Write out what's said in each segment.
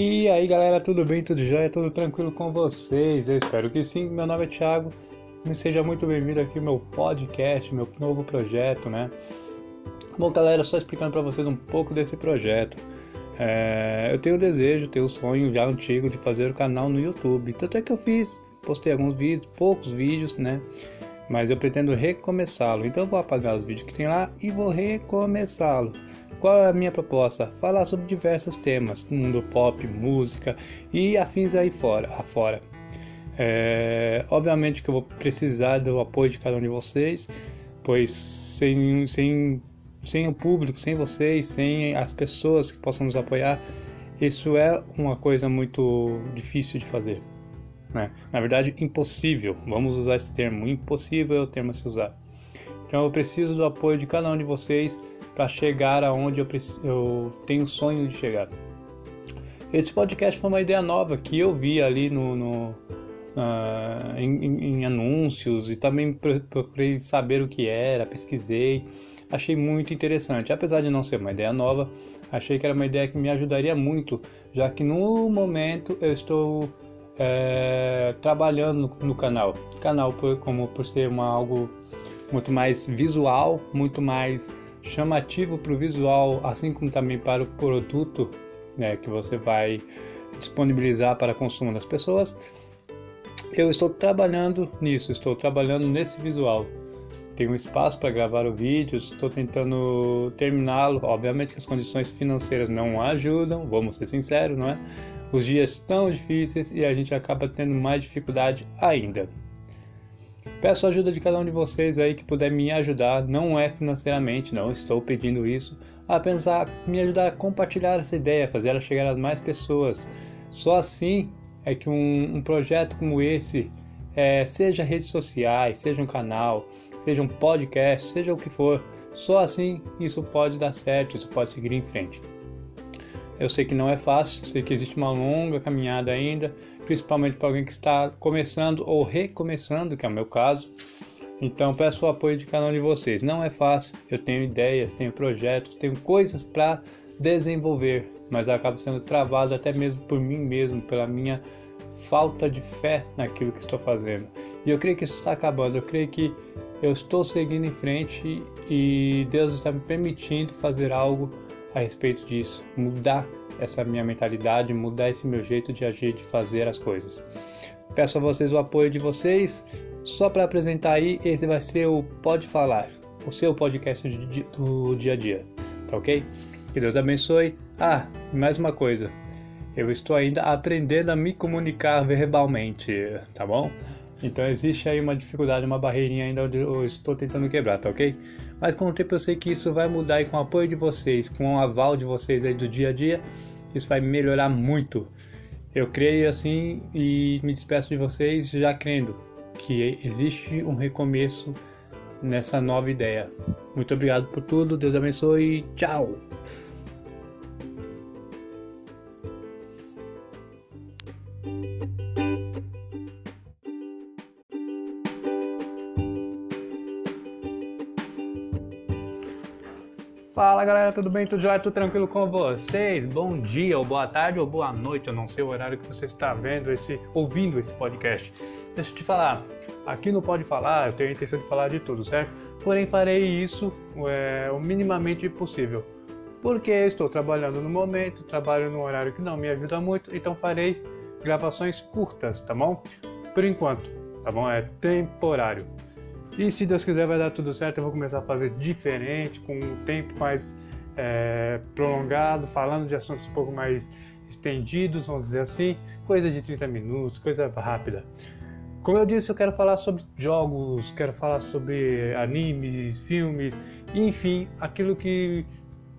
E aí galera, tudo bem? Tudo jóia? Tudo tranquilo com vocês? Eu espero que sim. Meu nome é Thiago e seja muito bem-vindo aqui ao meu podcast, meu novo projeto, né? Bom galera, só explicando para vocês um pouco desse projeto. É, eu tenho o desejo, tenho o sonho já antigo de fazer o canal no YouTube. Tanto é que eu fiz, postei alguns vídeos, poucos vídeos, né? Mas eu pretendo recomeçá-lo. Então eu vou apagar os vídeos que tem lá e vou recomeçá-lo. Qual é a minha proposta? Falar sobre diversos temas, mundo pop, música e afins aí fora, afora. É, obviamente que eu vou precisar do apoio de cada um de vocês, pois sem, sem, sem o público, sem vocês, sem as pessoas que possam nos apoiar, isso é uma coisa muito difícil de fazer. Né? Na verdade, impossível. Vamos usar esse termo. Impossível é o termo a se usar. Então eu preciso do apoio de cada um de vocês para chegar aonde eu, eu tenho sonho de chegar. Esse podcast foi uma ideia nova que eu vi ali no, no uh, em, em, anúncios e também procurei saber o que era, pesquisei, achei muito interessante. Apesar de não ser uma ideia nova, achei que era uma ideia que me ajudaria muito, já que no momento eu estou é, trabalhando no, canal. Canal por, como por ser uma, algo muito mais visual, muito mais chamativo para o visual, assim como também para o produto né, que você vai disponibilizar para consumo das pessoas. Eu estou trabalhando nisso, estou trabalhando nesse visual. Tenho espaço para gravar o vídeo, estou tentando terminá-lo. Obviamente que as condições financeiras não ajudam, vamos ser sinceros, não é? Os dias estão difíceis e a gente acaba tendo mais dificuldade ainda. Peço a ajuda de cada um de vocês aí que puder me ajudar, não é financeiramente, não estou pedindo isso, a pensar, me ajudar a compartilhar essa ideia, fazer ela chegar a mais pessoas. Só assim é que um, um projeto como esse, é, seja redes sociais, seja um canal, seja um podcast, seja o que for, só assim isso pode dar certo, isso pode seguir em frente. Eu sei que não é fácil, sei que existe uma longa caminhada ainda, principalmente para alguém que está começando ou recomeçando, que é o meu caso. Então peço o apoio de cada um de vocês. Não é fácil, eu tenho ideias, tenho projetos, tenho coisas para desenvolver, mas acabo sendo travado até mesmo por mim mesmo, pela minha falta de fé naquilo que estou fazendo. E eu creio que isso está acabando, eu creio que eu estou seguindo em frente e Deus está me permitindo fazer algo a respeito disso, mudar essa minha mentalidade, mudar esse meu jeito de agir, de fazer as coisas. Peço a vocês o apoio de vocês. Só para apresentar aí, esse vai ser o Pode Falar, o seu podcast do dia a dia, tá ok? Que Deus abençoe. Ah, mais uma coisa. Eu estou ainda aprendendo a me comunicar verbalmente, tá bom? Então existe aí uma dificuldade, uma barreirinha ainda onde eu estou tentando quebrar, tá ok? Mas com o tempo eu sei que isso vai mudar e com o apoio de vocês, com o aval de vocês aí do dia a dia, isso vai melhorar muito. Eu creio assim e me despeço de vocês já crendo que existe um recomeço nessa nova ideia. Muito obrigado por tudo, Deus abençoe, tchau! Fala galera, tudo bem? Tudo jóia? Tudo tranquilo com vocês? Bom dia, ou boa tarde, ou boa noite, eu não sei o horário que você está vendo esse, ouvindo esse podcast. Deixa eu te falar, aqui no Pode Falar, eu tenho a intenção de falar de tudo, certo? Porém, farei isso é, o minimamente possível. Porque estou trabalhando no momento, trabalho num horário que não me ajuda muito, então farei gravações curtas, tá bom? Por enquanto, tá bom? É temporário. E se Deus quiser vai dar tudo certo, eu vou começar a fazer diferente, com um tempo mais é, prolongado, falando de assuntos um pouco mais estendidos, vamos dizer assim, coisa de 30 minutos, coisa rápida. Como eu disse, eu quero falar sobre jogos, quero falar sobre animes, filmes, enfim, aquilo que,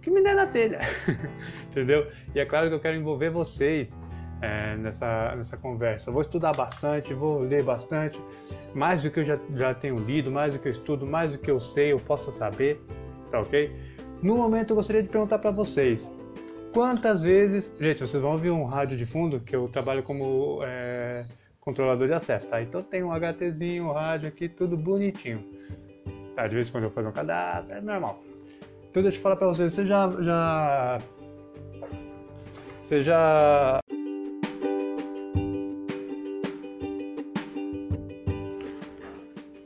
que me der na telha, entendeu? E é claro que eu quero envolver vocês é, nessa, nessa conversa. Eu vou estudar bastante, vou ler bastante, mais do que eu já, já tenho lido, mais do que eu estudo, mais do que eu sei, eu posso saber, tá ok? No momento eu gostaria de perguntar para vocês, quantas vezes... Gente, vocês vão ouvir um rádio de fundo, que eu trabalho como é, controlador de acesso, tá? Então tem um HTzinho, um rádio aqui, tudo bonitinho. Tá, de vez em quando eu faço um cadastro, é normal. Então deixa eu falar para vocês, você já... já... Você já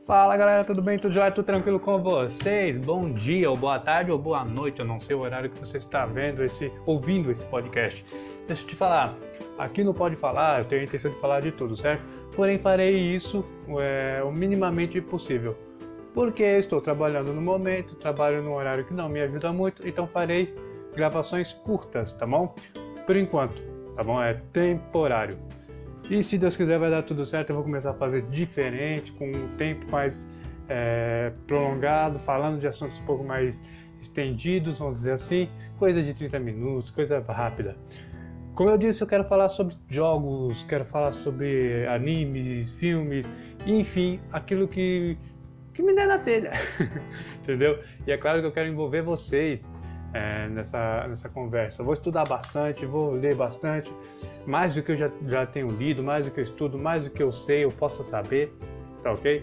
Fala galera, tudo bem? Tudo jóia? Tudo tranquilo com vocês? Bom dia, ou boa tarde, ou boa noite, eu não sei o horário que você está vendo esse, ouvindo esse podcast. Deixa eu te falar, aqui no Pode Falar, eu tenho a intenção de falar de tudo, certo? Porém, farei isso é, o minimamente possível. Porque estou trabalhando no momento, trabalho num horário que não me ajuda muito, então farei gravações curtas, tá bom? Por enquanto, tá bom? É temporário. E se Deus quiser vai dar tudo certo, eu vou começar a fazer diferente, com um tempo mais é, prolongado, falando de assuntos um pouco mais estendidos, vamos dizer assim, coisa de 30 minutos, coisa rápida. Como eu disse, eu quero falar sobre jogos, quero falar sobre animes, filmes, enfim, aquilo que, que me der na telha, entendeu? E é claro que eu quero envolver vocês é, nessa, nessa conversa. Eu vou estudar bastante, vou ler bastante, mais do que eu já, já tenho lido, mais do que eu estudo, mais do que eu sei, eu posso saber, tá ok?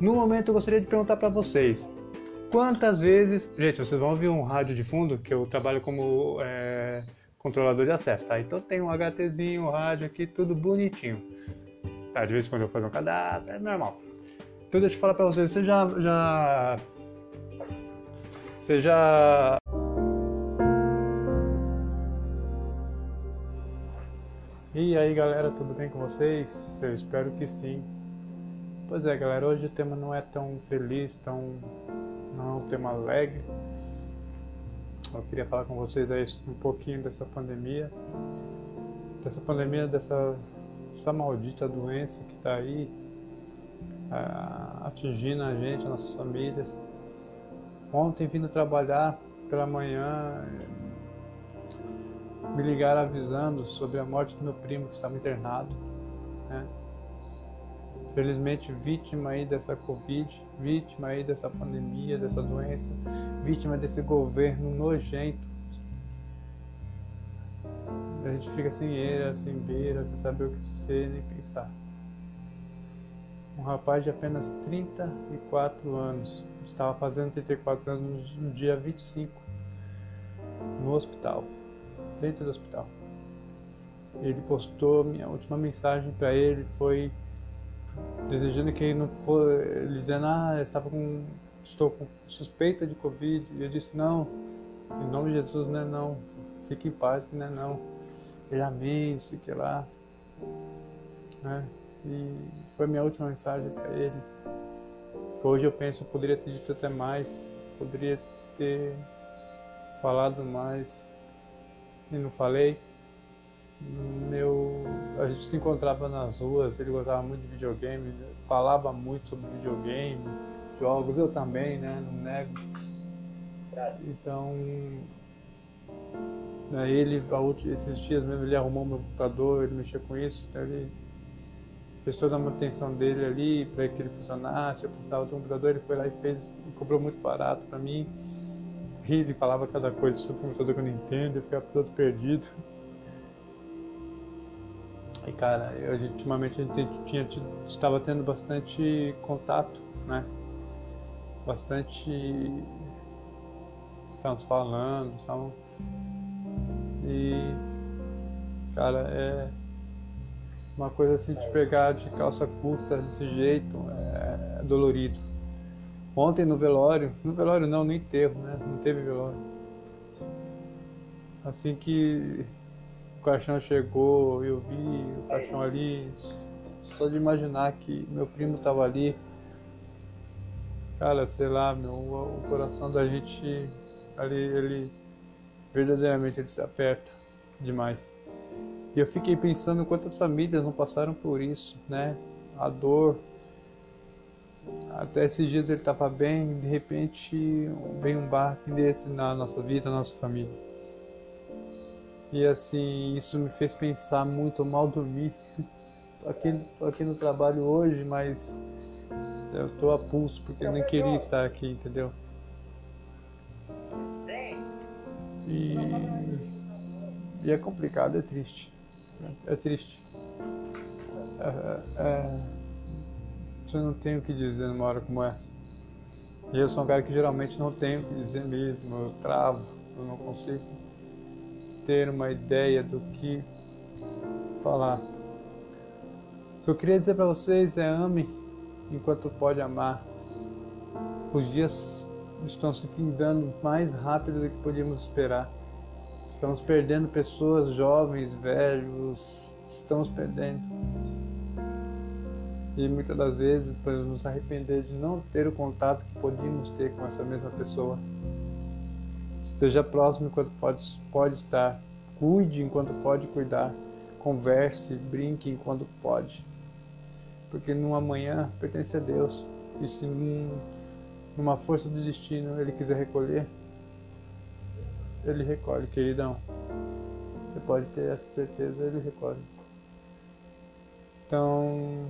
No momento eu gostaria de perguntar para vocês, quantas vezes... Gente, vocês vão ouvir um rádio de fundo, que eu trabalho como é, controlador de acesso, tá? Então tem um HTzinho, um rádio aqui, tudo bonitinho. Tá, de vez em quando eu faço um cadastro, é normal. Então deixa eu falar para vocês, você já... já você já E aí galera, tudo bem com vocês? Eu espero que sim. Pois é galera, hoje o tema não é tão feliz, tão. não é um tema alegre. Eu queria falar com vocês aí um pouquinho dessa pandemia. Dessa pandemia, dessa, maldita doença que está aí atingindo a gente, as nossas famílias. Ontem vindo trabalhar pela manhã, me ligaram avisando sobre a morte do meu primo que estava internado, né? Felizmente vítima aí dessa Covid, vítima aí dessa pandemia, dessa doença, vítima desse governo nojento. A gente fica sem eira, sem beira, sem saber o que ser nem pensar. Um rapaz de apenas 34 anos, estava fazendo 34 anos no dia 25, no hospital dentro do hospital. Ele postou minha última mensagem para ele foi desejando que ele não for, dizendo ah estava com estou com suspeita de covid. E eu disse não em nome de Jesus não é não. Fique em paz que não é não. Ele amém isso que lá. Né? e foi minha última mensagem para ele. Hoje eu penso eu poderia ter dito até mais poderia ter falado mais e não falei. Meu, a gente se encontrava nas ruas, ele gostava muito de videogame, falava muito sobre videogame, jogos, eu também, né? Não nego. Então, né, ele, esses dias mesmo, ele arrumou meu computador, ele mexia com isso, então ele fez toda a manutenção dele ali para que ele funcionasse. Eu precisava de um computador, ele foi lá e fez, e cobrou muito barato para mim ele falava cada coisa sobre o computador que eu não entendo, eu ficava todo perdido. E cara, eu, ultimamente a gente tinha, estava tendo bastante contato, né? Bastante. Estamos falando, estamos. E. Cara, é. Uma coisa assim de pegar de calça curta desse jeito é, é dolorido. Ontem no velório, no velório não, no enterro, né? Não teve velório. Assim que o caixão chegou, eu vi o caixão ali, só de imaginar que meu primo estava ali, cara, sei lá, meu, o coração da gente ali, ele verdadeiramente ele se aperta demais. E eu fiquei pensando quantas famílias não passaram por isso, né? A dor, até esses dias ele estava bem, de repente vem um barco desse na nossa vida, na nossa família. E assim, isso me fez pensar muito, mal dormir. Tô aqui, aqui no trabalho hoje, mas eu tô a pulso porque eu nem queria estar aqui, entendeu? E, e é complicado, é triste. É, triste. É, é, eu não tenho o que dizer numa hora como essa. E eu sou um cara que geralmente não tenho o que dizer mesmo, eu travo, eu não consigo ter uma ideia do que falar. O que eu queria dizer para vocês é ame enquanto pode amar. Os dias estão se findando mais rápido do que podíamos esperar. Estamos perdendo pessoas jovens, velhos, estamos perdendo. E muitas das vezes podemos nos arrepender de não ter o contato que podíamos ter com essa mesma pessoa. Esteja próximo enquanto pode, pode estar. Cuide enquanto pode cuidar. Converse, brinque enquanto pode. Porque no amanhã pertence a Deus. E se numa força do destino ele quiser recolher, ele recolhe, queridão. Você pode ter essa certeza, ele recolhe. Então,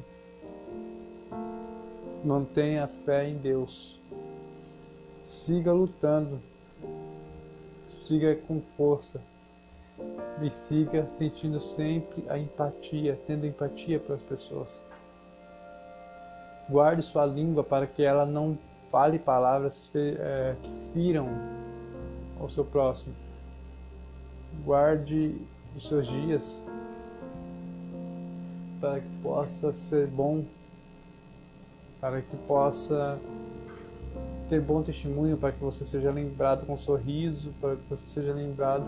mantenha a fé em Deus. Siga lutando. Siga com força. E siga sentindo sempre a empatia, tendo empatia para as pessoas. Guarde sua língua para que ela não fale palavras é, que firam ao seu próximo. Guarde os seus dias para que possa ser bom, para que possa ter bom testemunho, para que você seja lembrado com um sorriso, para que você seja lembrado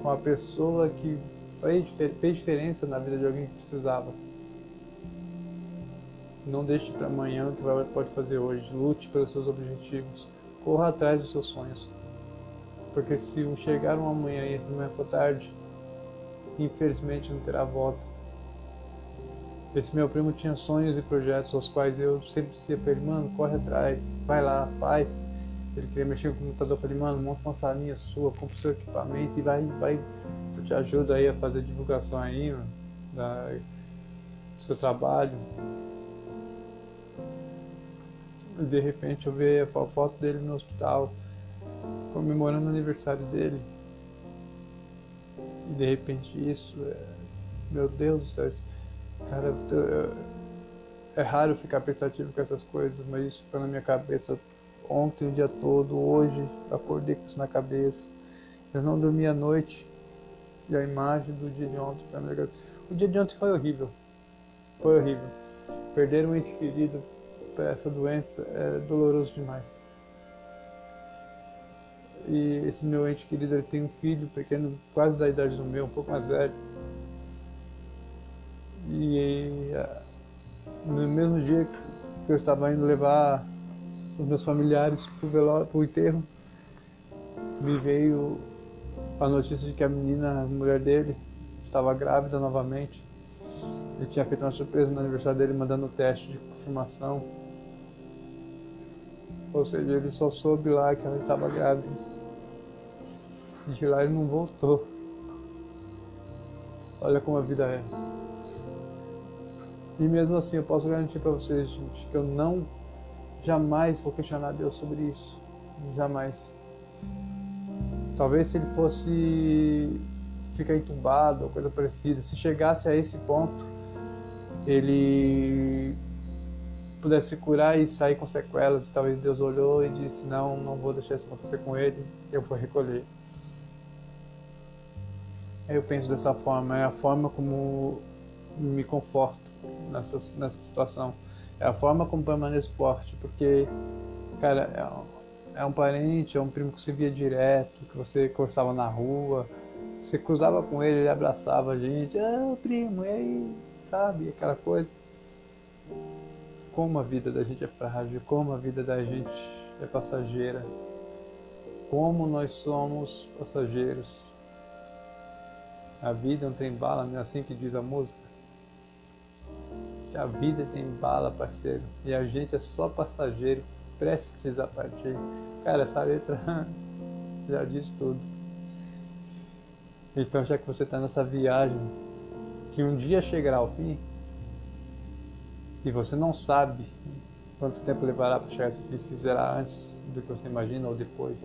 com uma pessoa que fez diferença na vida de alguém que precisava. Não deixe para amanhã o que pode fazer hoje. Lute pelos seus objetivos. Corra atrás dos seus sonhos. Porque se chegar um amanhã e esse amanhã for tarde, infelizmente não terá volta. Esse meu primo tinha sonhos e projetos aos quais eu sempre dizia para ele, mano, corre atrás, vai lá, faz. Ele queria mexer no computador, eu falei, mano, monta uma salinha sua, compra o seu equipamento e vai, vai, eu te ajudo aí a fazer divulgação aí, mano, da, do seu trabalho. E de repente eu vejo a foto dele no hospital, comemorando o aniversário dele. E de repente isso, é... meu Deus do céu, isso... cara, é raro ficar pensativo com essas coisas, mas isso ficou na minha cabeça ontem o dia todo, hoje acordei com isso na cabeça. Eu não dormi a noite e a imagem do dia de ontem foi minha O dia de ontem foi horrível. Foi horrível. Perder um ente querido para essa doença é doloroso demais. E esse meu ente querido ele tem um filho pequeno, quase da idade do meu, um pouco mais velho. No mesmo dia que eu estava indo levar os meus familiares para o enterro, me veio a notícia de que a menina, a mulher dele, estava grávida novamente. Ele tinha feito uma surpresa no aniversário dele, mandando o teste de confirmação. Ou seja, ele só soube lá que ela estava grávida. E de lá ele não voltou. Olha como a vida é. E mesmo assim eu posso garantir para vocês, gente, que eu não jamais vou questionar Deus sobre isso. Jamais. Talvez se ele fosse ficar entubado ou coisa parecida, se chegasse a esse ponto, ele pudesse se curar e sair com sequelas. Talvez Deus olhou e disse: Não, não vou deixar isso acontecer com ele, eu vou recolher. Eu penso dessa forma, é a forma como me conforto nessa, nessa situação. É a forma como permaneço forte, porque, cara, é um, é um parente, é um primo que você via direto, que você conversava na rua, você cruzava com ele, ele abraçava a gente, ah, primo, e aí, sabe, aquela coisa como a vida da gente é frágil, como a vida da gente é passageira, como nós somos passageiros. A vida é um trem bala, não é assim que diz a música? A vida tem bala, parceiro, e a gente é só passageiro, prestes a partir. Cara, essa letra já diz tudo. Então, já que você está nessa viagem, que um dia chegará ao fim, e você não sabe quanto tempo levará para chegar fim, se será antes do que você imagina ou depois.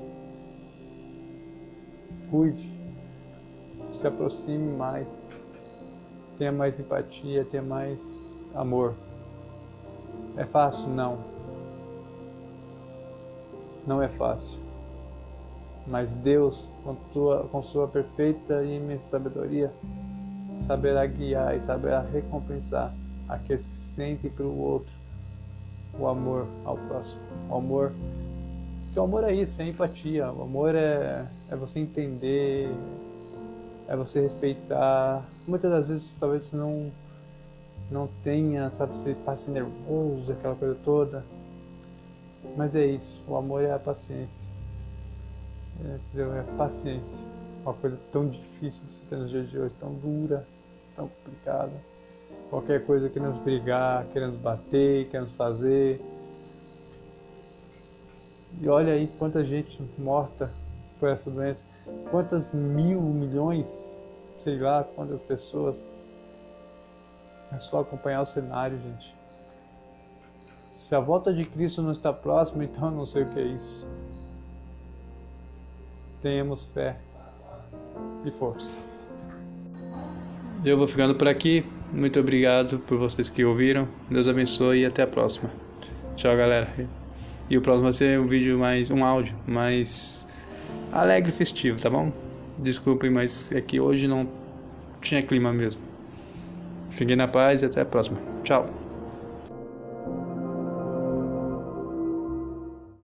Cuide, se aproxime mais, tenha mais empatia, tenha mais amor. É fácil? Não. Não é fácil. Mas Deus, com, tua, com sua perfeita e imensa sabedoria, saberá guiar e saberá recompensar aqueles que sentem pelo outro o amor ao próximo. O amor. Porque o amor é isso, é empatia. O amor é, é você entender, é você respeitar. Muitas das vezes talvez você não, não tenha, sabe, você passe nervoso, aquela coisa toda. Mas é isso, o amor é a paciência. É, é paciência. Uma coisa tão difícil de se ter nos dias de hoje, tão dura, tão complicada. Qualquer coisa que nos brigar, querendo bater, querendo fazer. E olha aí quanta gente morta por essa doença. Quantas mil, milhões, sei lá, quantas pessoas. É só acompanhar o cenário, gente. Se a volta de Cristo não está próxima, então eu não sei o que é isso. Tenhamos fé e força. Eu vou ficando por aqui. Muito obrigado por vocês que ouviram. Deus abençoe e até a próxima. Tchau, galera. E o próximo vai ser um vídeo mais um áudio mais alegre e festivo, tá bom? Desculpem, mas é que hoje não tinha clima mesmo. Fiquem na paz e até a próxima. Tchau.